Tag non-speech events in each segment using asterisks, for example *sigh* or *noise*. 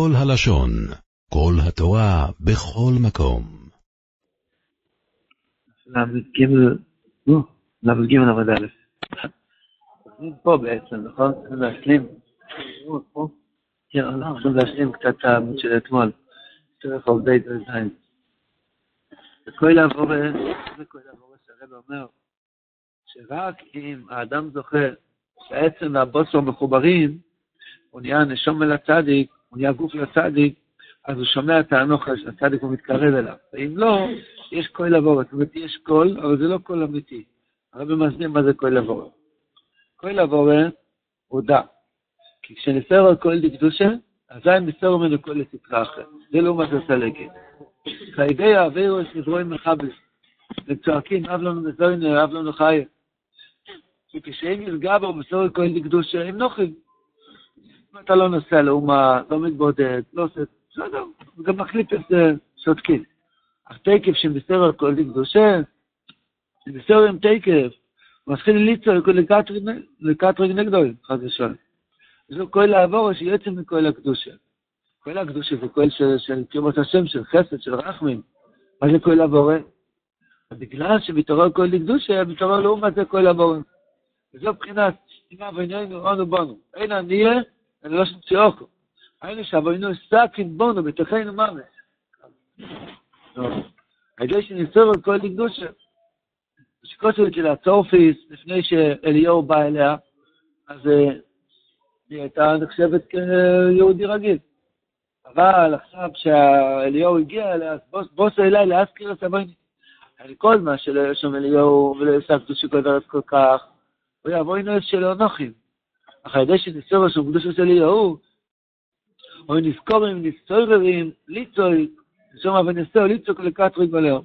כל הלשון, כל התורה, בכל מקום. ל"ג, נו, ל"ג עמוד א'. פה בעצם, נכון? צריכים להשלים. כן, צריכים להשלים קצת את העמוד של אתמול. דרך עובדי. וכל עבורס, וכל עבורס הרב אומר, שרק אם האדם זוכר שהעצם והבוסר מחוברים, הוא נהיה נשום אל הצדיק, הוא נהיה גוף לצדיק, אז הוא שומע את האנוכה של הצדיק ומתקרב אליו. ואם לא, יש קול עבורת. זאת אומרת, יש קול, אבל זה לא קול אמיתי. הרב מסביר מה זה קול עבורת. קול עבורת הוא דע. כי כשנסר על קול דקדושה, אזי מסר ממנו קול לספרה אחרת. זה לעומת הסלקת. חייבי האווירו יש נברואים מחבס. וצועקים, אב לנו מזוינו, אב לנו חיה. וכשהם בו מסור קול דקדושה, הם נוחים. אתה לא נוסע לאומה, לא מתבודד, לא עושה, בסדר, גם מחליף את זה, שותקים. אך תקף שמסר על כל קדושה, שמסר עם תקף, מתחיל ליצור לקטרג נגדו, חס ושלום. זו כל לעבור שיוצא מכל הקדושה. כל הקדושה זה כל של קרבות השם, של חסד, של רחמים. מה זה כל לעבור? בגלל שמתעורר כל לקדושה, מתעורר לעומת זה כל לעבור. וזו מבחינת, אם אבינו אנו בנו, אין אלא לא שנציאוכו. היינו שאבינו סאקין בונו בתוכנו ממש. הידי שניסור על כל לקדושה. שכותב אצל הצורפיס, לפני שאליהו בא אליה, אז היא הייתה נחשבת כיהודי רגיל. אבל עכשיו שאליהו הגיע אליה, אז בוס אליי להזכיר את אבינו. כל מה שלא היה שם אליהו ולא יסקתו שגודרת כל כך, הוא יבוא אינוס שלא נוחים. אך הידי שזה סבא של קדוש עושה לי יאו, או אם נזכור אם נסתור ואם ליצוי, נשום אבינסו ליצוק לקט ריק בלאו.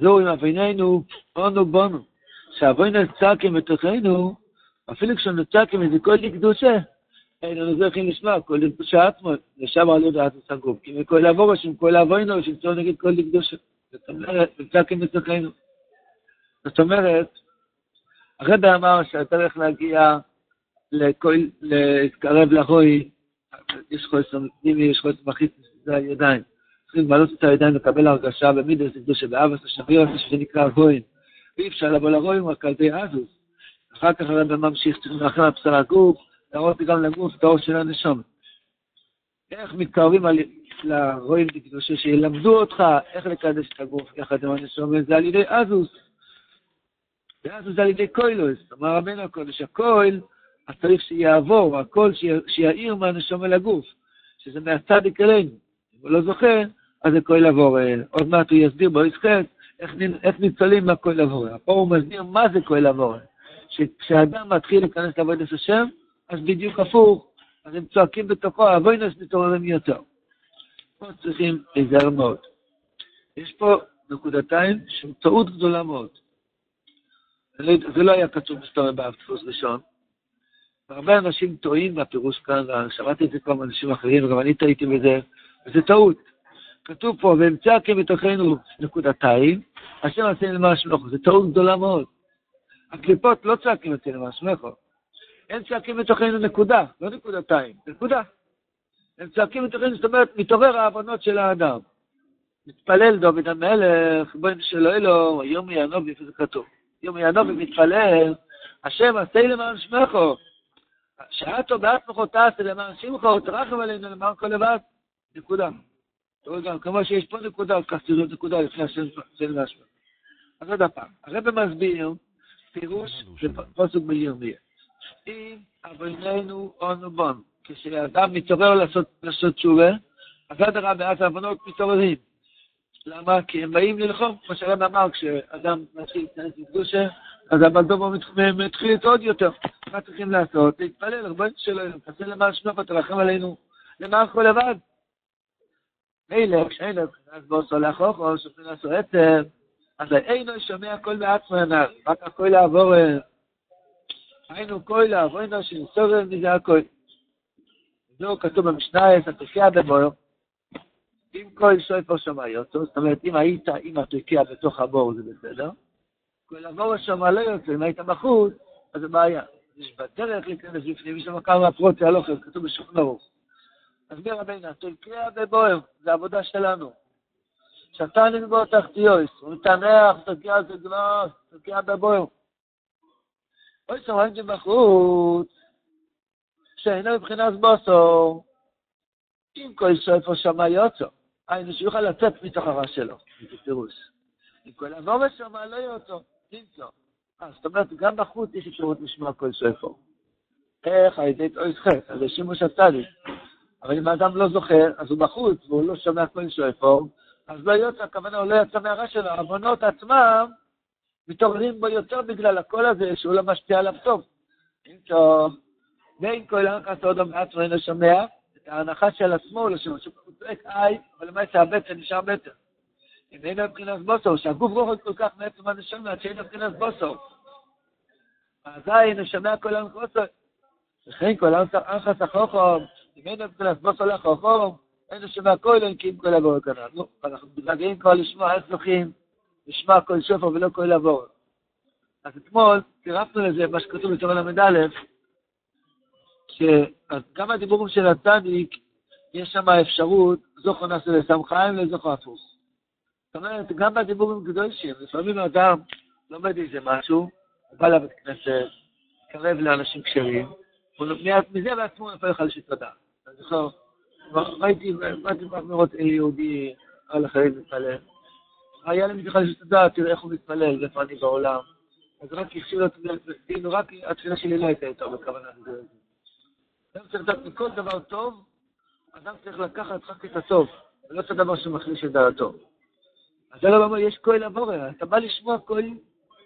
זהו אם אבינינו, אונו בונו, שאבוי נצק עם מתוכנו, אפילו כשנצק עם איזה כל דקדושה, אין לנו זה הכי נשמע, כל דקדושה עצמו, נשאב על יודע את הסגוב, כי מכל אבוי נשאם כל אבוי נשאם צור נגיד כל דקדושה, זאת אומרת, נצק עם מתוכנו. זאת אומרת, הרבה אמר שאתה להגיע, להתקרב לרוי, יש חוסר פנימי, יש חוסר מחיץ, זה הידיים. צריכים למלות את הידיים, לקבל הרגשה במידס, קדושה באבס, השביר, שנקרא רוין. ואי אפשר לבוא לרוין רק על ידי אזוס. אחר כך הרב ממשיך, צריכים לאחר הבשר הגוף, להראות גם לגוף את האור של הנשום. איך מתקרבים לרוין בקדושה, שילמדו אותך איך לקדש את הגוף יחד עם הנשום, זה על ידי אזוס. ואז זה על ידי קוילוס, אמר רבנו הקודש, הקויל, אז צריך שיעבור, הקול שיעיר מהנשום אל הגוף, שזה מהצדיק אלינו. אם הוא לא זוכר, אז זה קויל עבור. עוד מעט הוא יסביר בו ישחק, איך, ניצולים מהקויל עבור. פה הוא מסביר מה זה קויל עבור. שכשאדם מתחיל להיכנס לעבודת השם, אז בדיוק הפוך, אז הם צועקים בתוכו, אבוינוס מתעוררים יותר. פה צריכים להיזהר מאוד. יש פה נקודתיים של טעות גדולה מאוד. זה לא היה כתוב מסתובב באף דפוס ראשון. והרבה אנשים טועים בפירוש כאן, ושמעתי את זה כבר מאנשים אחרים, וגם אני טעיתי בזה, וזה טעות. כתוב פה, ואמצא כמתוכנו נקודתיים, השם עשה למען שמחו. זו טעות גדולה מאוד. הקליפות לא צעקים אצל למען שמחו. הם צעקים מתוכנו נקודה, לא נקודתיים, נקודה. הם צועקים מתוכנו, זאת אומרת, מתעורר העוונות של האדם. מתפלל דוד המלך, בואי נשאל אלוהים, היום יענוב, איפה זה כתוב. יום יענוב ומתפלל, השם עשה למען שמחו. שעתו בעצמך תעשה למען שמחו, תרחם עלינו למען כל לבד. נקודה. אתה רואה גם, כמו שיש פה נקודה, אז כך תראו נקודה לפני השם והשמח. אז עוד הפעם, הרב מסביר פירוש בפוסק בירמיה. אם אביננו אונו בון, כשאדם מתעורר לעשות תשובה, אז אדרבה, אז העוונות מתעוררים. למה? כי הם באים ללחום, כמו שהרב אמר, כשאדם מתחיל להתכנס לקדושה, אז הבלדומו מתחיל עוד יותר. מה צריכים לעשות? להתפלל, רבונו שלנו, תעשה למען שמך ותרחם עלינו, למען כל לבד. מילא, כשאינו אז בו סולח אוכו, שופטים לעשו עצר, אז אינו שומע קול בעצמו עיניו, רק הקול לעבור, היינו קול לעבור, אינו שנסובר מזה הקול. זהו כתוב במשנה, התופיע בבור, אם כל שמע אותו, זאת אומרת, אם היית עם התוקיע בתוך הבור זה בסדר, כל הבור שמע לא יוצא, אם היית בחוץ, אז זה בעיה. יש בדרך להיכנס בפנים, יש שם כמה פרוטי הלוכר, כתוב בשולחן ערוך. מסביר רבינו, תלקיה בבוהם, זה עבודה שלנו. שתן נגבור תחתיוס, הוא מתנח, תלקיה זה גלוס, תלקיה בבוהם. אוי סורג'י בחוץ, שאינו מבחינת בוסו, אם כל סופו שמע יוצא, היינו שיוכל לצאת מתוך הרע שלו, זה פירוש. אם כל עבור שמע לא יוצא, נמצא. אה, זאת אומרת, גם בחוץ יש אפשרות לשמוע כל סופו. איך? על ידי תאויס חטא, זה שימוש הצדיק. אבל אם האדם לא זוכר, אז הוא בחוץ, והוא לא שומע כל סופו, אז לא יוצא, הכוונה, הוא לא יצא מהרע שלו. העוונות עצמם מתעוררים בו יותר בגלל הקול הזה, שהוא לא משפיע עליו טוב. נמצא. בין כל הנחת עוד מעצמו אינו שומע, את ההנחה של שומע, שהוא צועק איי, אבל למעשה הבטן נשאר בטן. אם אין מבחינת בוסו, שהגוף רוחו כל כך מעצם הנשמה, עד שאין מבחינת בוסו. אזי אינו שומע כל הנחוסו. וכן כל הנחת החוכם, אם אין מבחינת בוסו לחוכם, אין שומע כל אין כי אם כל עבור כנראה. נו, אנחנו מתגעגעים כבר לשמוע איך זוכים, לשמוע כל שופר ולא כל עבור. אז אתמול צירפנו לזה מה שכתוב בתורה ל"א, שגם הדיבורים של הצדיק, יש שם אפשרות, זוכו נעשה לסמכיים לזוכו הפוך. זאת אומרת, גם בדיבורים גדולים, לפעמים אדם לומד איזה משהו, הוא בא לבית כנסת, קרב לאנשים כשרים, מזה בעצמו הוא נופל לך לשיטת הדעת. אני זוכר, ראיתי, באתי לראות יהודי על החיים מתפלל. היה לי בכלל לשיטת הדעת, תראה איך הוא מתפלל, איפה אני בעולם. אז רק אותי, כאילו רק התפילה שלי לא הייתה יותר בכוונה גדולה. אדם צריך לדעת מכל דבר טוב, אדם צריך לקחת רק את הטוב, ולא את הדבר שמחליש את דעתו. אז זה לא אומר, יש כהן לבורא, אתה בא לשמוע כהן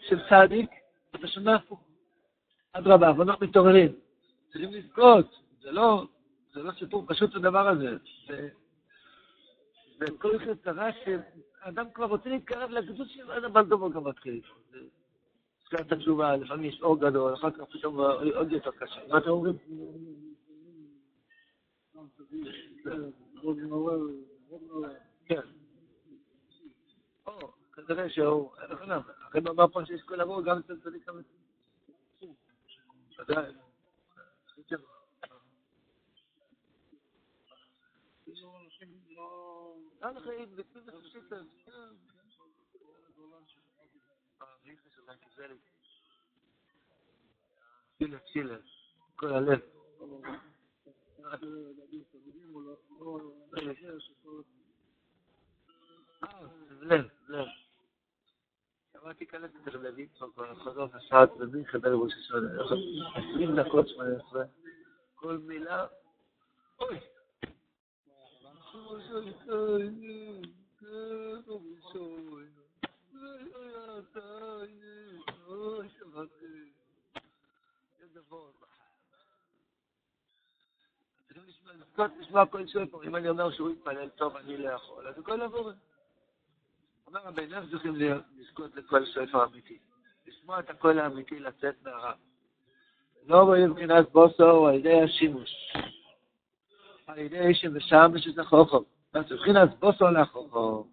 של צדיק, אתה שומע הפוך. אדרבה, עוונות מתעוררים. צריכים לזכות, זה לא, זה לא סיפור פשוט הדבר הזה. וכל זה קרה שאדם כבר רוצה להתקרב לקדוש של אדם בלדובו גם מתחיל. תחילת התשובה, לפעמים יש אור גדול, אחר כך פתאום עוד יותר קשה. מה אתם אומרים? כן. או, כנראה שהוא, אחרי אמר פה שיש כל עבור גם אצל צדיק אמיתי. ודאי. צילר, צילר, כל הלב. לב, לב. שמעתי את זה לוי, חזור השעת רבי חבר ראש השונה. עשרים דקות שמונה עשרה. כל מילה, אוי. לשמוע כל ספר, אם אני אומר שהוא יתפלל טוב, אני לא יכול, אז הכל עבור. אומר רבי איך צריכים לזכות לכל ספר אמיתי. לשמוע את הקול האמיתי לצאת מהרע. לא רואים מבחינת בוסו על ידי השימוש. על ידי שמשם שזה חוכם. אז מבחינת בוסו לחוכם.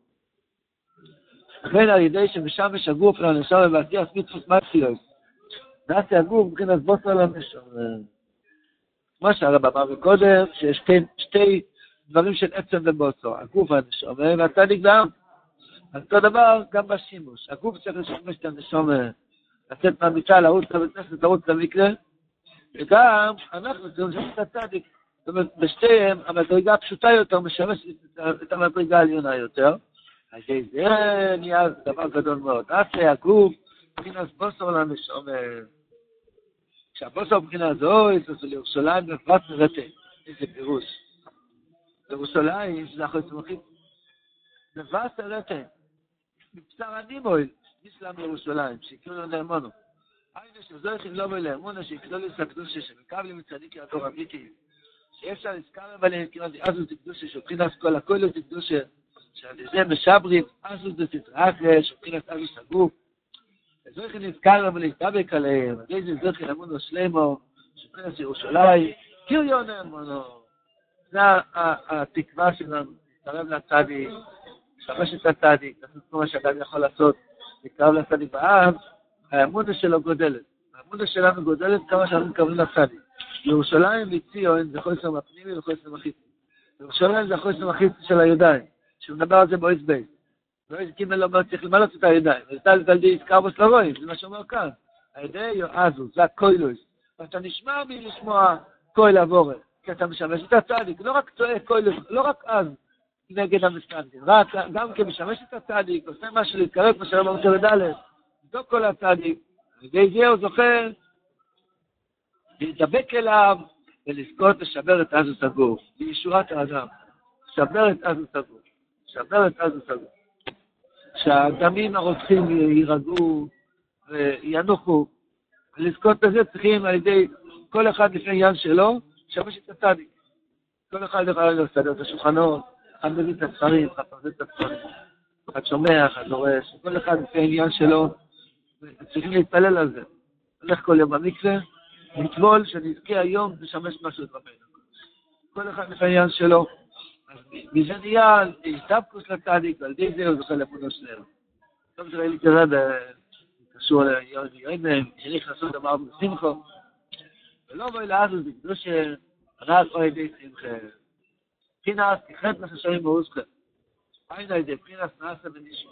לכן על ידי שמשמש הגוף לנשמה ועשיית מצוות מקסיוס. נעשה הגוף מבחינת בוסו לנשמה. כמו שהרב אמר קודם, שיש כן שתי דברים של עצם ובוסו, הגוף והנשמה והצדיק והעם. אז אותו דבר גם בשימוש. הגוף צריך לשמש את הנשמה, לצאת מהמיטה, לרוץ לבית כנסת, לרוץ למקרה, וגם אנחנו צריכים לשמש את הצדיק. זאת אומרת, בשתיהם המדרגה הפשוטה יותר משמשת את המדרגה העליונה יותר. ידי זה נהיה דבר גדול מאוד. נעשה הגוף, מבחינת בוסו לנשמה. כשאבוס הבחינה הזו, איזו לירושלים בפרט מרתק, איזה פירוש. ירושלים, שזה אחרי צמחים, נבס הרתק, מבשר הנימויל, יש לנו ירושלים, שיקרו לו נאמונו. היינו שזו יחיד לא מלא אמונה, שיקרו לי סקדו ששם, לי מצדיק יעקור אמיתי, שיש לה נזכר אבל כאילו, אז הוא תקדו ששופחין אז כל הכל הוא תקדו ש... שעל זה משברים, אז הוא זה תתרח, שופחין אז הוא סגור, וזויכים נזכר ולהתאבק עליהם, אז איזה זויכים אמונו שלמו, שבחינת ירושלים, קיריון אמונו. זה התקווה שלנו, להתקרב לצדיק, לשמש את הצדיק, לעשות כל מה שאדם יכול לעשות, להתקרב לצדיק באב, האמונה שלו גודלת. האמונה שלנו גודלת כמה שאנחנו מתקרבים לצדיק. ירושלים וציון זה חוסר הפנימי וחוסר החיצוני. ירושלים זה החוסן החיצי של הידיים, שהוא מדבר על זה בויס בייס. בויס גימל אומר, צריך למלות את הידיים, וטל תלדי קרבוס לרואים, זה מה שאומר כאן. הידי יועזו, זה הקוילוס. ואתה נשמע מלשמוע קויל עבורת, כי אתה משמש את הצדיק, לא רק צועק קוילוס, לא רק אז נגד המסתנדין, רק גם כמשמש את הצדיק, עושה משהו להתקרב, כמו שהרב אומר בד', זו כל הצדיק. על ידי זה הוא זוכר להידבק אליו ולזכות לשבר את עזות הגוף, בישורת האדם. שבר את עזות הגוף, שבר את עזות הגוף. שהדמים הרוצחים יירגעו וינוחו, ולזכות בזה צריכים על ידי כל אחד לפני עניין שלו, לשמש את הצדיק. כל אחד יכול לסדר את השולחנות, אחד מביא את הספרים, אחד מביא את הספרים, אחד שומע, אחד דורש, כל אחד לפי העניין שלו, צריכים להתפלל על זה. הולך כל יום במקווה, לטבול, שנזכה היום לשמש משהו את רבנו. כל אחד לפי העניין שלו. Wir sind ja, ich darf kurz nach Tadik, weil die sehen, was alle von uns lernen. Ich habe schon ehrlich gesagt, ich habe schon ehrlich gesagt, ich habe schon ולא בואי לאז את הקדוש רק אוי די שמחה. פינס, תחלט מה ששאים מאוסכם. אין די די פינס נעשה ונשמע.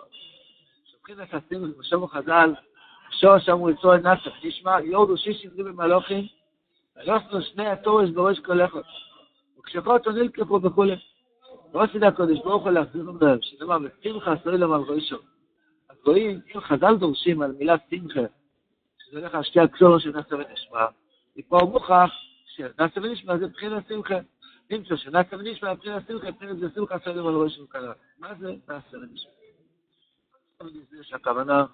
שבחין את הסים, בשום החזל, שו שם יצור את נעשה ונשמע, יורדו שיש עברי במלוכים, ולא שני התורס בראש כל איכות. וכשכות עונל כפה וכולי. ועושה הקודש ברוך הוא להחזיר להם, שנאמר, ושמחה על ראשו. אז רואים, אם חז"ל דורשים על מילה שמחה, שזה הולך על שתי הקשורו של נאסף ונשמע, מפה מוכח שנאסף ונשמע זה בחינת שמחה. נמצא שנאסף ונשמע בחינת שמחה, בחינת זה שמחה להם על ראשו כלל. מה זה נאסף ונשמע? שהכוונה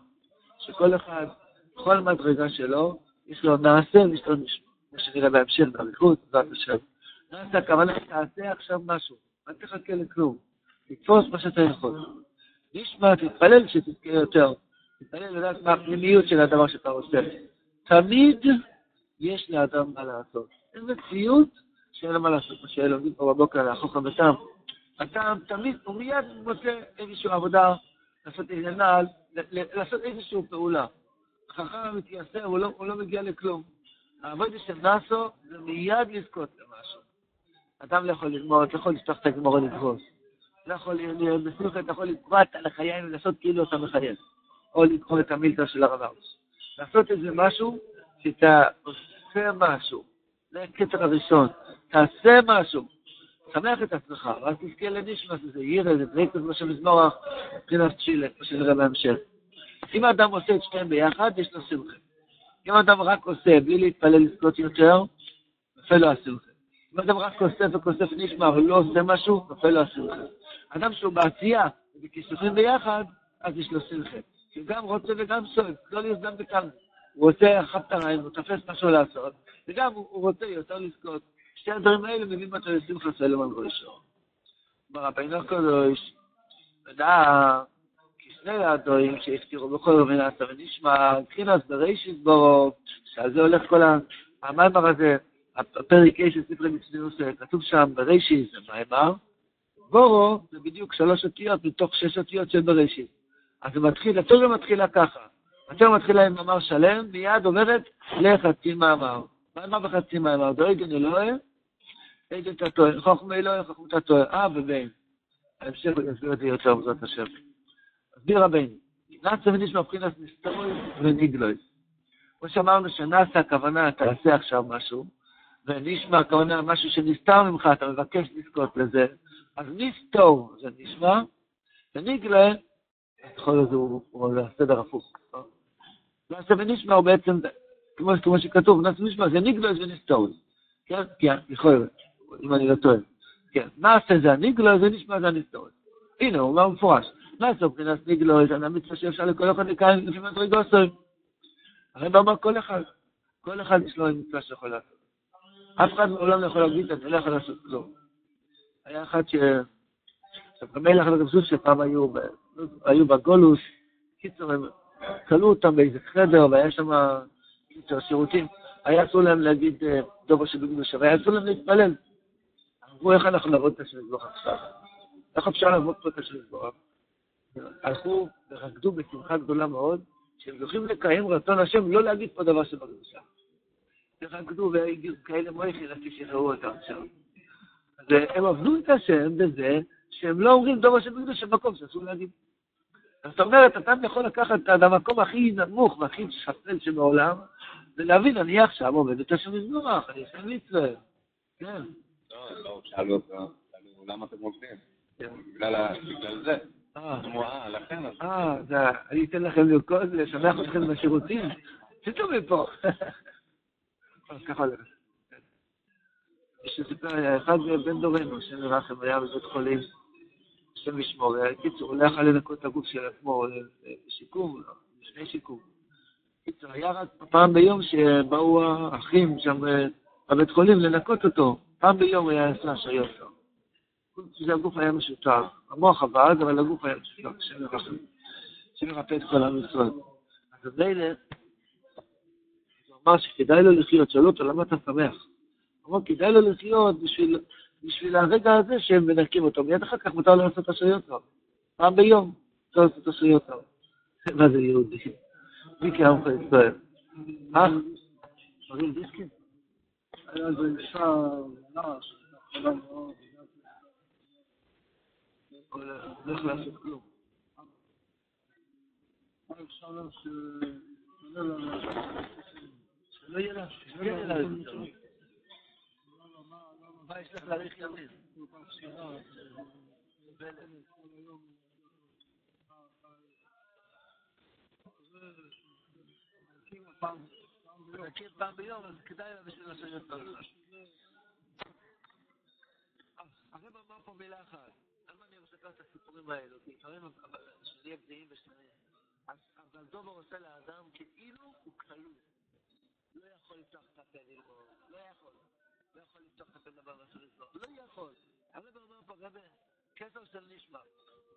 שכל אחד, בכל מדרגה שלו, יש לו נעשה ויש לו נשמע. כמו שנראה בהמשך, באריכות, בעזרת השם. נעשה, הכוונה, תעשה עכשיו משהו, אל תחכה לכלום. תתפוס מה שאתה יכול. נשמע, תתפלל שתזכה יותר. תתפלל לדעת מה הפנימיות של הדבר שאתה עושה. תמיד יש לאדם מה לעשות. אין מציאות שאין לו מה לעשות, מה שלומדים פה בבוקר החוכם ותם. אדם תמיד, הוא מיד מוצא איזושהי עבודה לעשות איזה נעל, לעשות איזושהי פעולה. חכם מתייסר, לא, הוא לא מגיע לכלום. העבודה של נאסו זה מיד לזכות. אדם לא יכול ללמוד, לא יכול לפתוח את הגמור ולדרוס. לא יכול בשמחה, אתה יכול לקראת על החיים ולעשות כאילו אתה מחייב. או לקרוא את המילתא של הרב האוס. לעשות איזה משהו, שאתה עושה משהו. זה הקטר הראשון. תעשה משהו. שמח את עצמך, ואז תזכה לנשמע, זה ירא, זה דריקוס, מה שמזמור מבחינת צ'ילה, כמו שנראה בהמשך. אם האדם עושה את שניהם ביחד, יש לו שמחה. אם האדם רק עושה בלי להתפלל לזכות יותר, נופל לו השמחה. אם האדם רק כוסף וכוסף נשמע, אבל לא עושה משהו, נופל לו השמחה. אדם שהוא בעשייה, ובכיסופים ביחד, אז יש לו שמחה. שהוא גם רוצה וגם סועד, לא להיות וכאן. הוא רוצה אחת הרעים, הוא תופס משהו לעשות, וגם הוא רוצה יותר לזכות. שתי הדברים האלה מביאים אותו לשמחה סלם על ראשו. ברבינו הקדוש, ודע, כי שני הדברים שהזכירו בכל רבי נעשה ונשמע, מבחינת בראשית בורו, שעל זה הולך כל המיימר הזה, הפרק A של ספרי מצוינות, כתוב שם בראשית זה מיימר, בורו זה בדיוק שלוש אותיות מתוך שש אותיות של בראשית. אז זה מתחיל, התורה מתחילה ככה. התורה מתחילה עם מאמר שלם, מיד עוברת לחצי מאמר. מאמר וחצי מאמר, דואגן אלוהים, איזה אתה טועה, חוכמה אלוהים, חוכמת הטועה, אה ובן. ההמשך יסביר את זה יותר בעזרת השם. הסביר רבינו, נאצה ונשמע מבחינת נסתרוי וניגלוי. כמו שאמרנו שנאצה הכוונה, תעשה עכשיו משהו, ונשמע הכוונה משהו שנסתר ממך, אתה מבקש לזכות לזה, אז נסתור זה נשמע, וניגלה, יכול להיות הוא הסדר הפוך. נאצה ונשמע הוא בעצם, כמו שכתוב, נאצה ונשמע זה ניגלה זה נסתור. כן? כן, יכול להיות, אם אני לא טועה. כן, נעשה זה הניגלו, זה נשמע זה הנסתורת. הנה, הוא אומר מפורש. נעשה מבחינת זה המצווה שאפשר לכל אחד לקיים לפי מדרגוסוי. הרי אומר כל אחד, כל אחד יש לו מצווה שיכול לעשות. אף אחד מעולם לא יכול להגיד, אני לא יכול לעשות כלום. היה אחד ש... המלך וגבסוס שפעם היו, היו בגולוס, קיצור, הם כלאו אותם באיזה חדר, והיה שם, קיצור, שירותים. היה אסור להם להגיד דובר שבקדושה, והיה אסור להם להתפלל. אמרו, איך אנחנו נעבוד את השם יזבוח עכשיו? איך אפשר לעבוד פה את השם יזבוח? הלכו ורקדו בשמחה גדולה מאוד, שהם זוכים לקיים רצון השם, לא להגיד פה דבר שבקדושה. ורקדו והגיעו כאלה מויכי, רציתי שיראו אותם שם. אז הם עבדו את השם בזה שהם לא אומרים דבר השם בקדוש במקום שאסור להגיד. זאת אומרת, אתה יכול לקחת את המקום הכי נמוך והכי שפל שבעולם, ולהבין, אני עכשיו עובד את השם מזמוח, אני עושה מצווה. כן. לא, לא, שאלו אותו, למה אתם עובדים? כן. בגלל זה. אה, לכן. אה, אני אתן לכם לרקוד, לשמח אתכם בשירותים. תצאו מפה. *laughs* ככה הולך. שסיפר, אחד בן דורנו, שם מרחם, היה בבית חולים, השם ישמור, קיצור, לא יכל לנקות את הגוף של עצמו, בשיקום, לפני שיקום. קיצור, היה רק פעם ביום שבאו האחים שם בבית חולים לנקות אותו, פעם ביום היה עשה השעיות לו. זה הגוף היה משותף, המוח עבד, אבל הגוף היה משותף, השם ירפא את כל עם. אז הוא אמר שכדאי לו לחיות, שאלו אותו, למה אתה שמח? אמר, כדאי לו לחיות בשביל, בשביל הרגע הזה שהם מנקים אותו. מיד אחר כך מותר לו לעשות השעיות רב. פעם ביום מותר לעשות השעיות רב. *laughs* מה זה יהודי? מי כעמך ישראל? אה? מריל דיסקין? היה איזה אישה, נעש, חולה מאוד. לא יכול לעשות כלום. שלא יהיה לה, שלא יהיה לה. מה יש לך להאריך ימים? להכיר פעם ביום, אז כדאי לה בשביל לשבת פרחה. הרב אמר פה מילה אחת, למה אני מספר את הסיפורים האלו? כי לפעמים שנהיה בריאים ושניים. אבל דובר עושה לאדם כאילו הוא כלוא. לא יכול לפתוח את הפה ללמוד, לא יכול. לא יכול לפתוח את הפה דבר ואסור לסבור. לא יכול. הרב אומר פה, רבי, כסר של נשמע.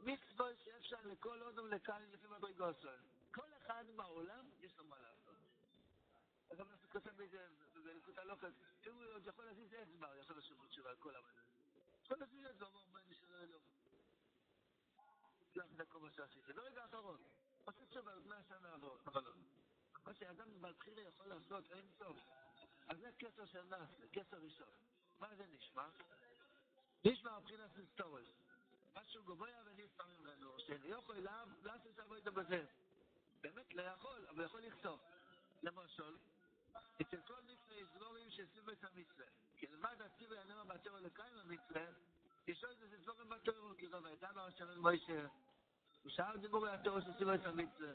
מצווה שאפשר לכל עוד ולקהל לפי מדרגוסו. כל אחד בעולם יש לו מה לעשות. אז הרב כותב בזה, בנקודה לא כזה, הוא עוד יכול להזיז אצבע, הוא יכול לשבת תשובה על כל המדע. יכול להזיז אצבע, הוא אומר, אני שלא אלוהו. זה כל מה שעשיתי. ברגע האחרון, עושה תשובה על 100 שנה עבור, אבל לא. מה שאדם בחירה יכול לעשות, אין סוף. אז זה כסר של זה כסר ראשון. מה זה נשמע? נשמע מבחינת היסטוריה. משהו גבוה ונסתר ממנו, שאני יכול אליו, לעשות עבודה בזה. באמת לא יכול, אבל יכול לכתוב. למשל, אצל כל יש דבורים שעשו את המצווה. כי לבד הציבו ינמה בתיאור לקיים המצווה, יש עוד איזה דבורים בתיאור, כי רב הייתה בר השמן מוישה. ושאר דיבורי התיאור שעשו את המצווה.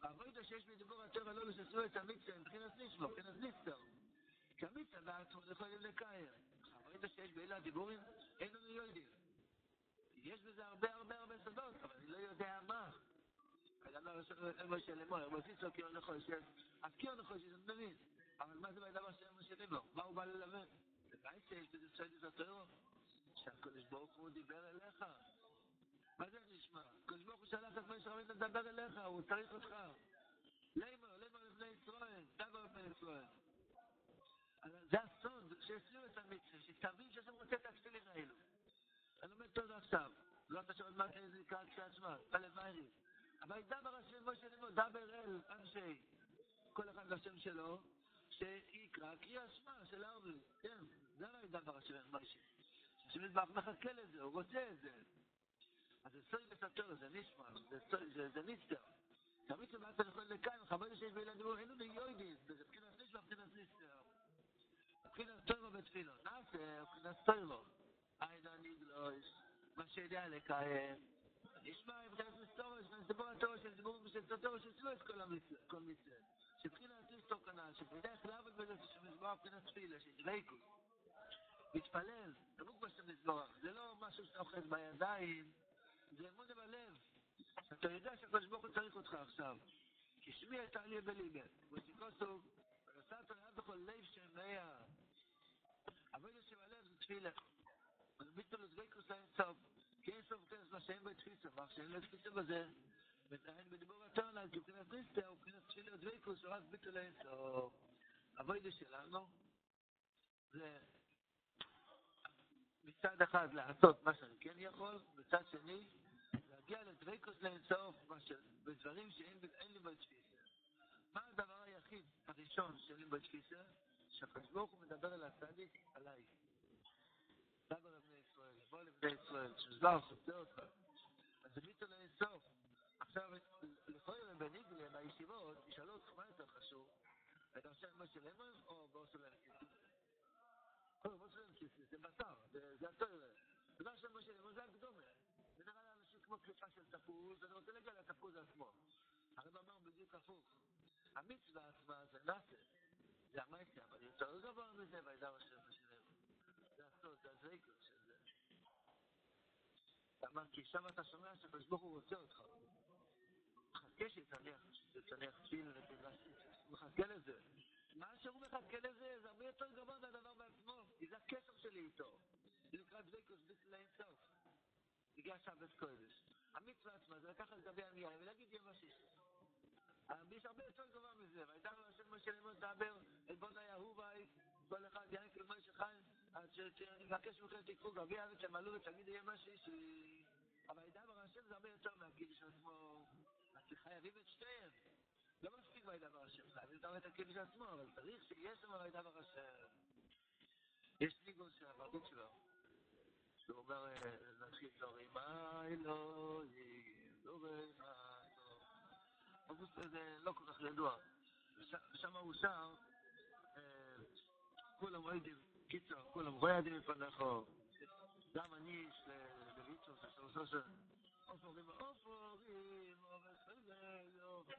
העבודה שיש בדיבור התיאור הלא שעשו את המצווה, מבחינת נשמע, מבחינת נסתר. כי המצווה בעצמו יכולים לקיים. העבודה שיש באלה הדיבורים, אין לנו יודעים. יש בזה הרבה הרבה הרבה סודות, אבל אני לא יודע מה. אדם לא משה לאמור, אבל סיסו כי הולך חושב, אז כי הולך חושב, זה מבין. אבל מה זה בידע של משה לאמור? מה הוא בא ללמד? זה בית שיש בזה סוד את התיאור, שהקדוש ברוך הוא דיבר אליך. מה זה נשמע? הקדוש ברוך הוא שלח את משה רבינו לדבר אליך, הוא צריך אותך. לימור, לימור לבני ישראל, דבר לבני ישראל. זה הסוד, שיסירו את המצווה, שתבין שאתה רוצה את התפילין האלו. אני לומד תודה עכשיו, לא אתה שואל מה קצת שמע, פלט מיירי. אבל דבר השם משה לימוד, דבר אל אנשי, כל אחד לשם שלו, שיקרא קריאה שמע של ארבי, כן, זה לא דבר השם משה. השם מחכה לזה, הוא רוצה את זה. אז זה סוי מטטור, זה נשמע, זה סוי, זה נסטר. תמיד שבאת אתה יכול לכאן, חבל שיש בי לדירו, אין לו בי יוידית, זה בבחינה סוי ובבחינה סיסטר. בבחינה סוי בתפילו, נעשה, בבחינה סוי ובו. אי זה אני מה שידע לקיים. נשמע, אם חייף מסתור, יש כאן סיבור התור של סיבור של סתור, שצלו את כל המסיות, כל מסיות. שבחינה סיסטר כאן, שבחינה סלאבות בזה, שבחינה בבחינה סטילה, שיש ליקוס. מתפלל, תמוק בשם לזבורך, זה לא משהו שאתה אוכל בידיים, זה אמונה בלב. אתה יודע שהקדוש ברוך הוא צריך אותך עכשיו. כשמי הייתה לי בליבה, וסיקוסו, ונשאת עליו בכל לב שמע. אבל שבלב זה תפילה. ביטול לדבקוס אין סוף, כי אין סוף כנס מה שאין בו תפיסה, מה שאין לו תפיסה בזה, ותהן בדיבור הטרנל, כי מבחינת ריסטר, מבחינת תפילה דבקוס, רק ביטול אין סוף. הווידה שלנו, זה מצד אחד לעשות מה שאני כן יכול, מצד שני, להגיע לדבקוס לאין סוף, בדברים שאין לי בו תפיסה. מה הדבר היחיד הראשון שאין לי בו תפיסה? שהקדוש ברוך הוא מדבר על הצדיק, עליי. דבר לבני ישראל, בוא לבני ישראל, שזר, סופר אותך. אז זה ביטול לאינסוף. עכשיו, לכל יום בניגלה, בישיבות, ישאלו אותך מה יותר חשוב, אתה עושה משה למון או באוסו לנקיס? כל באוסו לנקיס זה בשר, זה התואר. דבר של משה זה הקדומה. זה נראה לאנשים כמו קליפה של תפוז, ואני רוצה להגיע לתפוז עצמו. הרב אמר בדיוק הפוך. המצווה עצמה זה נאסר. זה המייסה, אבל יותר גבוה מזה, וידע השם בשלם. זה הסוד, זה הזריקות של זה. אמר, כי שם אתה שומע שהקדוש ברוך הוא רוצה אותך. מחכה שתניח, שתניח תפיל הוא מחכה לזה. מה שהוא מחכה לזה, זה הרבה יותר גבוה מהדבר בעצמו, כי זה הקשר שלי איתו. זה נקרא דבקוס ביטל אינסוף. הגיע שבת קודש. המצווה עצמה זה לקחת גבי הנייר ולהגיד יום השישי. יש הרבה יותר גבוה מזה, והייתה לו השם משה לאמור דבר, את בוני אהובי, כל אחד יענק למשה חיים, אז שנבקש מכם תיקחו גבי הארץ, תמלאו ותגידו יהיה מה שיש לי. אבל וידבר השם זה הרבה יותר מהקידוש עצמו, אז חייבים את שתיהם. לא מספיק וידבר השם, את הקידוש עצמו, אבל צריך שיהיה שם וידבר השם. יש ניגון של המרדות שלו, שהוא אומר, נתחיל דברים, אלוהים, דורי אוגוסט זה לא כל כך ידוע. ושם הוא שר, כולם רואים, קיצור, כולם רואים מפניך, גם אני, לויצ'וס, שעושה ש... אופורים, אופורים,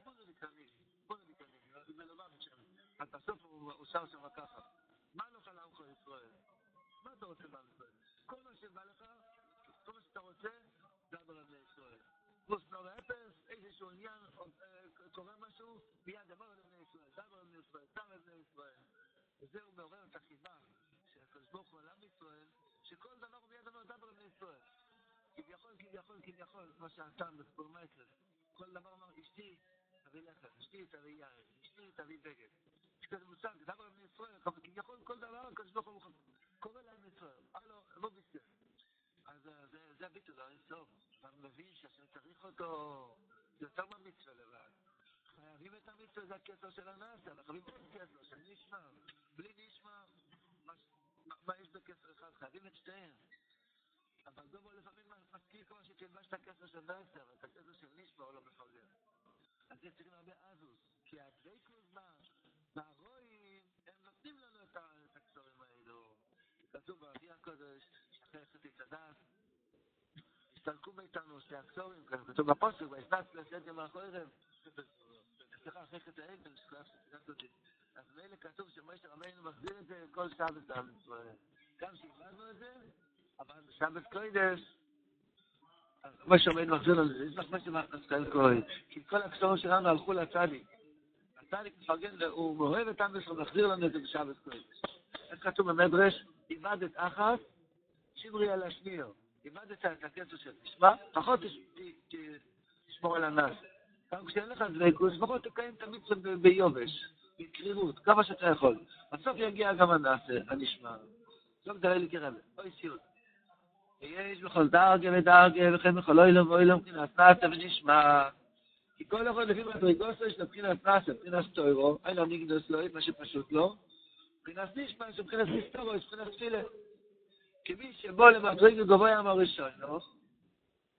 בוא נדיקנים, בוא נדיקנים, מלובביץ' עד הסוף הוא שר שם ככה. מה לא חלמך ישראל? מה אתה רוצה בעם ישראל? כל מה שבא לך, כל מה שאתה רוצה, דבר על בני ישראל. פלוס נורא אפס, איזשהו עניין, קורה משהו, מיד דבר לבני ישראל, דבר לבני ישראל, דבר לבני ישראל. וזה הוא מעורר את החיבה של הקדוש ברוך הוא על עם ישראל, שכל דבר הוא מיד אומר דבר לבני ישראל. כביכול, כביכול, כביכול, כמו שהטעם בספורמטר, כל דבר אמר, אשתי תביא לחם, אשתי תביא יין, אשתי תביא בגד. יש כזה מושג, דבר לבני ישראל, כביכול כל דבר הקדוש ברוך הוא קורא להם ישראל. הלו, לא בסדר. אז זה הביטול, אין סוף. אתה מבין שהשם צריך אותו, זה יותר מהמצווה לבד. חייבים את המצווה, זה הכסר של אנחנו חייבים את כסר של נשמע. בלי נשמע, מה יש בכסר אחד? חייבים את שתיהם. אבל דובו לפעמים מסכים כמו שתלבש את הכסר של נאסר, את הכסר של נשמע הוא לא מפרגן. אז יש צריכים הרבה אזוס, כי הדרייקוס מהרואים, הם נותנים לנו את הקצורים האלו. כתוב באבי הקודש, אחרי חצי צדק, הסתלקו מאיתנו שתי הקצורים, כתוב בפוסק, וישנץ לשאת יום החורף, סליחה, אחרי חטא העגל, אז מילא כתוב שמשה רבינו מחזיר את זה כל שבת לעם ישראל. גם שהבנו את זה, אבל בשבת קודש, משה רבינו מחזיר לנו יש לך משהו מהחסקל קוראים, כי כל הקצורים שלנו הלכו לצדיק. הצדיק מפרגן, הוא מאוהב את עם ישראל, מחזיר לנו את זה בשבת קודש. איך כתוב במדרש? איבדת אחת, שמרי על השניר. איבדת את הקטע של תשמע, פחות תשמור על הנס. גם כשאין לך דבקות, לפחות תקיים את המצווה ביובש, בקרירות, כמה שאתה יכול. בסוף יגיע גם הנס, הנשמע. לא גדלה לי כרבא, אוי סיוט. ויש בכל דרגה ודרגה, וכן בכל אוילום ואוילום מבחינת נאסה ונשמע. כי כל אחד לפי מדרגוסו יש לבחינת נאסה, מבחינת טוירו, אין לו ניגדוס לא, מה שפשוט לא. מבחינת נשמע, שמבחינת נסתורו, יש מבחינת תפילה. כמי שבוא למדרגה גבוה ים הראשון, לא?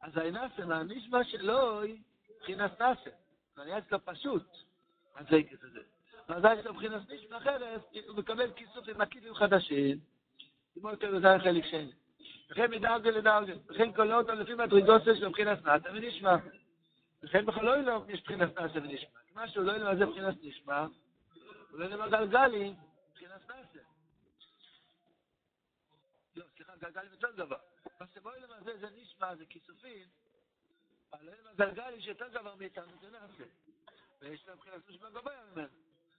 אז האינסה מהנשמע שלו היא מבחינת נאסה. זה נהיה אצלו פשוט, הדרגה הזה. ואז יש לו מבחינת נשמע אחרת, הוא מקבל כיסוף עם הכיסים חדשים, כמו יותר וזה חלק שני. וכן מדרגה לדרגה, וכן כל אותו לפי מדרגוסה של מבחינת נאסה ונשמע. וכן בכל לא ילום יש מבחינת נאסה ונשמע. משהו לא ילום הזה מבחינת נשמע, ולא ילום הגלגלי מבחינת נאסה. לא, סליחה, גלגלים יותר גבוה. מה שבואי למעשה זה נשמע, זה כיסופים, אבל אין הגלגלים שיותר גבוה מאיתנו, זה נעשה. ויש להם מבחינת נשמע גבוה ממנו.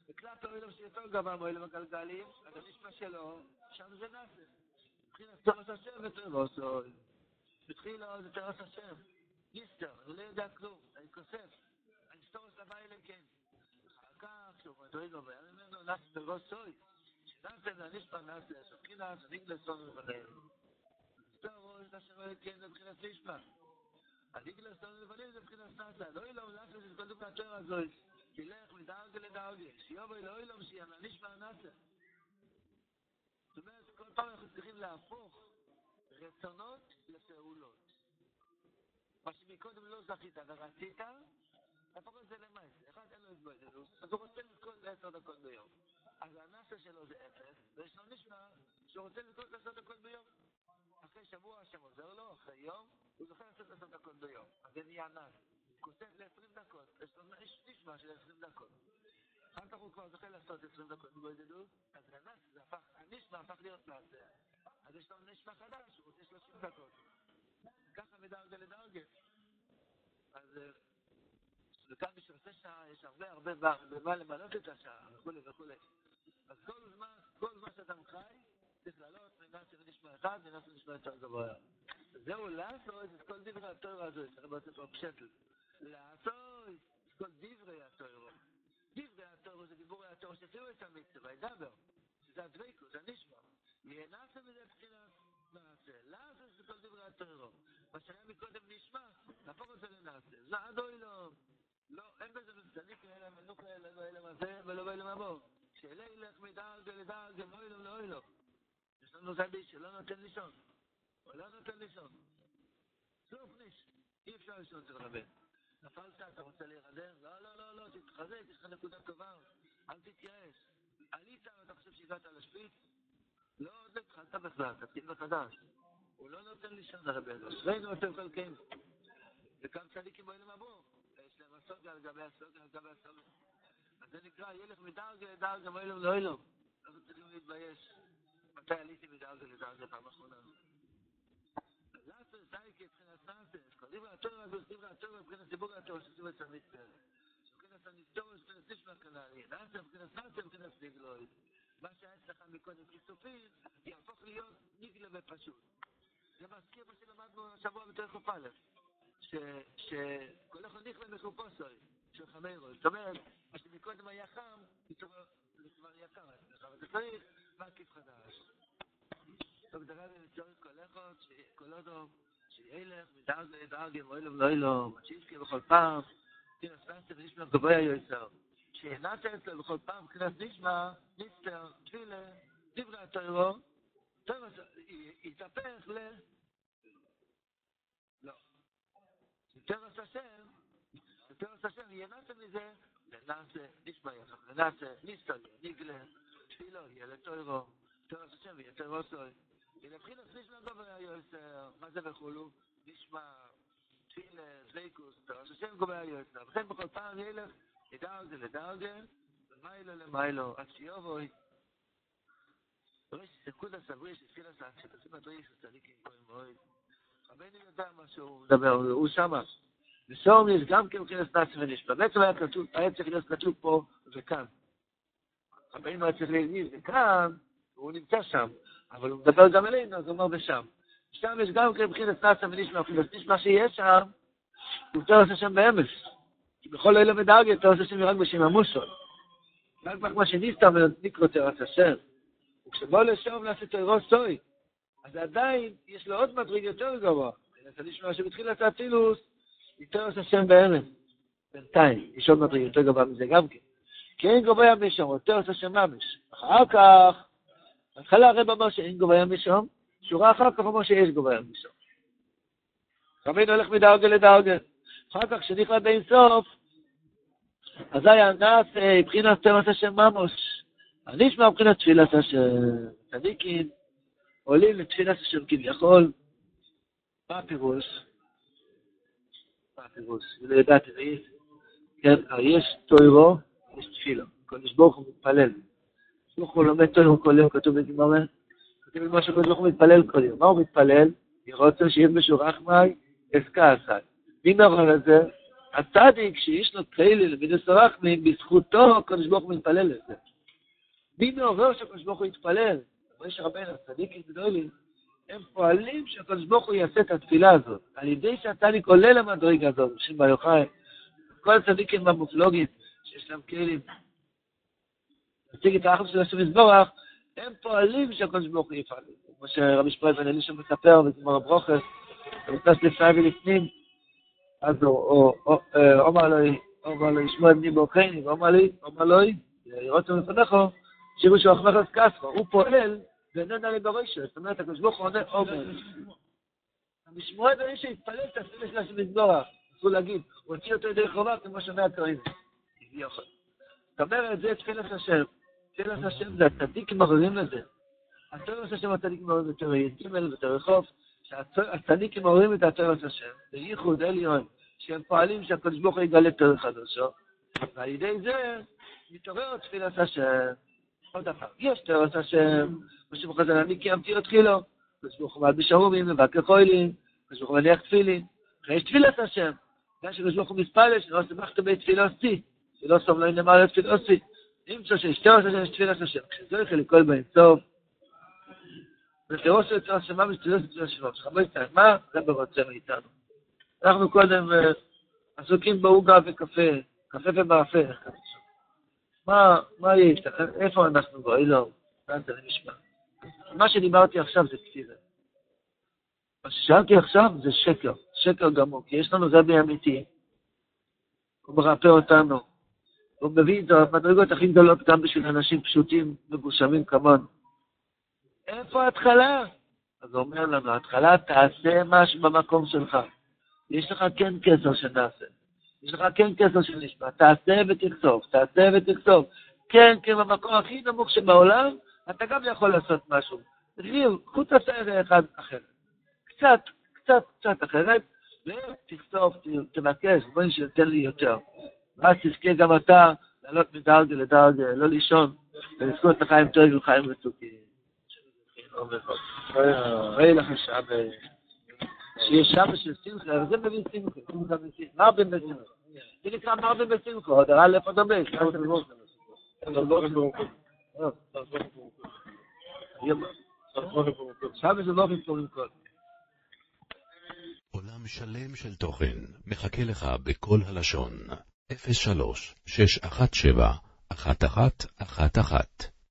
וכלת האוילם שיותר גבוה מאוילם הגלגלים, אז הנשמע שלו, שם זה נעשה. מתחיל את תרס השם את רבו סוי. זה את תרס השם. נפתח, הוא לא יודע כלום, אני כוסף. אני אסור את לבא אלי כן. אחר כך שהוא אומר, תוריד לו, ואני אומר לו, נאצל רבו סוי. נאצל זה הנשפה נאצל, שבכי נאצל, אני אגלה סוי לבנים. זה הרבה עובדה כן, זה מבחינת נשפה. אני אגלה סוי זה מבחינת נאצל. לא אילו, הוא נאצל, זה קודם דוקה תרס תלך שילך מדרגי לדרגי, שיובי לא אילו, שיאללה, נשפה אומרת, כל פעם אנחנו צריכים להפוך רצונות לפעולות. מה שמקודם לא זכית ורצית, תהפוך את זה למעשה. אחד אין לו התבודדות, אז הוא רוצה לזכות לעשר דקות ביום. אז הנאסה שלו זה אפס, ויש לו נשמע רוצה לזכות לעשר דקות ביום. אחרי שבוע השם עוזר לו, אחרי יום, הוא זוכר לעשות עשר דקות ביום. אז זה נהיה נאס. כותב ל-20 דקות, יש לו נשמע של 20 דקות. אחר כך הוא כבר זוכה לעשות 20 דקות בהתבודדות, אז הנאס, זה הפך, הנשמע הפך להיות נאסה. אז יש לו נשמע חדש, הוא רוצה 30 דקות. ככה מדרגה לדרגה. אז וכאן מי שעושה שעה, יש הרבה הרבה במה למנות את השעה, וכולי וכולי. אז כל זמן, כל זמן שאתה חי, צריך לעלות מנס ונשמע אחד, מנס ונשמע יותר גבוה. זהו לעשות את כל דברי התורה הזו, צריך לעשות פה פשטל. לעשות את כל דברי התורה. זה דיבורי התורה שתראו את המצווה, ידבר. שזה הדבקות, הנשמע. ינעשה מזה בחינת נעשה. לעשות את כל דברי התורה. מה שהיה מקודם נשמע, נהפוך את זה לנעשה. זה עד אוי לו. לא, אין בזה צדיק אלא מנוח אלא לא אלא מזה ולא באלם הבוא. שאלה ילך מדרגה לדרגה, לא אלו לא אלו. יש לנו צדיק שלא נותן לישון. הוא לא נותן לישון. סוף ניש. אי אפשר לישון צריך לבן. נפלת, אתה רוצה להירדם? לא, לא, לא, לא, תתחזק, יש לך נקודה טובה. אל תתייאש. עלית, אתה חושב שהגעת לשפיץ? לא, עוד לא התחלת בכלל, תתחיל מחדש. הוא לא נותן לישון הרבה. אשרינו אתם חלקים. וכאן צדיקים באים למבור. הסוגיה לגבי הסוגיה לגבי הסוגיה. אז זה נקרא, ילך מדרגה לדרגה מאילום לאילום. אנחנו צריכים להתבייש. מתי עליתי מדרגה לדרגה פעם אחרונה? סייקי מבחינת נאסר, קודם התורה הזו, דברי התורה מבחינת ציבור התורה שעושים את המצטר. מבחינת הניסטוריה מבחינת נשמע כנעלי. נאסר מבחינת נאסר מבחינת סניגלוי. מה שהיה אצלך מקודם כיסופים, יהפוך להיות ניגלה ופשוט. זה מזכיר מה שלמדנו השבוע בתוך א'. שכל אחד נכנס מחופוסוי, של חמרו. זאת אומרת, מה שמקודם היה חם, זה כבר יקר אצלך, אבל אתה צריך מרכיב חדש. טוב, דבר לצורך כל אחד, כל אדום, שאילך מדאז דאג מויל מויל מצישקי בכל פעם תינו ספנסט ויש לו גבוי יויסר שאינת אצל בכל פעם כנס נשמע ניסטר תפילה דברי התאירו תאירו יתפך ל לא תאירו ססם תאירו ססם ינת מזה לנס נשמע יחם לנס ניסטר יניגלה תפילו ילד תאירו תאירו ססם ויתר עושוי ולבחינת נשמע גובה יוסר, מה זה וכולו? נשמע, תפילה, זליקוס, תרס השם גובה יוסר. וכן בכל פעם ילך, לדרגה לדרגה, ומיילו למיילו, עד שיובוי. ראש נקודה סברי שתפיל עשה, שתשים מדריך שצדיקים גויים מאוד. רבנו יודע מה שהוא מדבר, הוא שמה. וסום יש גם כן מבחינת נאצי ונשמע. בעצם היה כתוב, היה צריך להיות כתוב פה וכאן. רבנו היה צריך להגיד וכאן, הוא נמצא שם, אבל הוא מדבר גם אלינו, אז הוא אומר ושם. שם יש גם כן מבחינת נאצי ונשמע, מבחינת נשמע שיש שם, הוא תורס השם באמס. כי בכל אלה מדרגה תורס השם רק בשם המוסון. רק מה שניסתם נקרא תורס השם. וכשבוא לשום נעשה תורו סוי. אז עדיין יש לו עוד מדריג יותר גבוה. אתה נשמע שבתחילת האצילוס, יותר עושה שם בארץ. בינתיים, יש עוד מדריג יותר גבוה מזה גם כן. כי אין גבוה משום, יותר עושה שם ממש. אחר כך, בהתחלה הרב אמר שאין גבוה משום, שורה אחר כך אמר שיש גבוה משום. רבינו הולך מדרגה לדרגה. אחר כך, כשנכנס באין סוף, אזי הנס מבחינת תרס השם ממוש. הנשמע מבחינת תפילת השם. צדיקים, עולים לתפילת השם כביכול, מה הפירוש? מה הפירוש? זה לדעת עברית, כן, יש טוירו, יש תפילו, קודש ברוך הוא מתפלל. ברוך הוא לומד טוירו כל יום, כתוב בגמרא, כתוב במה שקודש ברוך הוא מתפלל כל יום. מה הוא מתפלל? רוצה שיהיה בשור רחמי, אסקה עשי. מי מעורר את זה? הצדיק שיש לו כאלה למידס הרחמים, בזכותו הקודש ברוך הוא מתפלל לזה. מי מעורר שהקודש ברוך הוא יתפלל? משה רבנו, צדיקים גדולים, הם פועלים שהקדוש ברוך הוא יעשה את התפילה הזאת. על ידי שהצדיק עולה למדרגה הזאת, בשם בר יוחאי, כל הצדיקים המופלוגים, שיש להם כלים, להציג את האחר של השם יזבורך, הם פועלים שהקדוש ברוך הוא יפעל. כמו שרבי שמואל בן אלישע מספר בגמר הברוכס, הוא נכנס לפני ולפנים, אז אומר לו, אומר לו, ישמוע בני ברכני, ואומר לי, אומר לו, יראות לפניך, שירו שהוא אחמך אז כספו, הוא פועל ואיננה לבראשו. זאת אומרת, הקדוש ברוך הוא עונה עומר. המשמורת זה מי שהתפלל את התפילה של השם יתברך. אסור להגיד, הוא הוציא אותו ידי חובה כמו שומע הכהן. זאת אומרת, זה תפילת השם. תפילת השם זה הצדיקים מעוררים לזה. התורס השם הצדיקים מעוררים יותר ג' ותרא חוף, שהצדיקים מעוררים את התורס השם, זה ייחוד עליון, שהם פועלים שהקדוש ברוך הוא יגלה תורס חדשו, ועל ידי זה מתעורר תפילת השם. עוד פעם, יש תורס השם, כמו שבחז"ל אני קיימתי עוד חילו, הקדוש ברוך הוא מלביש ארומים, מבקר חוילים, הקדוש ברוך הוא מניח תפילין, ויש תפילת השם. גם שקדוש ברוך הוא מתפלל, שלא שמחת בתפילוסי, שלא סובלו נאמר לתפילוסי. נמצא שיש תורס השם, יש תפילת השם. כשזה הולך לכל באינסוף, ותראו שיוצא השמה מסתובבת את השלום, שחמש מה זה ברוצה מאיתנו? אנחנו קודם עסוקים בעוגה וקפה, קפה ומאפה, מה, מה יהיה איתך? איפה אנחנו בו? לא, מה זה נשמע? מה שדיברתי עכשיו זה כתיבה. מה ששאלתי עכשיו זה שקר, שקר גמור, כי יש לנו רבי אמיתי, הוא מרפא אותנו, הוא מביא את המדרגות הכי גדולות גם בשביל אנשים פשוטים, מגושמים כמונו. איפה ההתחלה? אז הוא אומר לנו, ההתחלה תעשה משהו במקום שלך. יש לך כן כסר שנעשה. יש לך כן כסר שנשמע. תעשה ותכתוב, תעשה ותכתוב. כן, כן, במקום הכי נמוך שבעולם, אתה גם יכול לעשות משהו. תחשב, קחו תעשה אחד אחר. קצת, קצת, קצת אחרת, ותכתוב, תבקש, בואי שתן לי יותר. ואז תזכה גם אתה לעלות מדרגה לדרגה, לא לישון, ולזכות לחיים טובים וחיים מתוקים. רואה לך שעה שיש שעה של שמחה, וזה מביא שמחה. מרבים בשמחה. זה נקרא מרבים בשמחה, עוד הרע לאיפה דומה. שעה זה לא קוראים כל. עולם שלם של תוכן מחכה לך בכל הלשון, 03 617 1111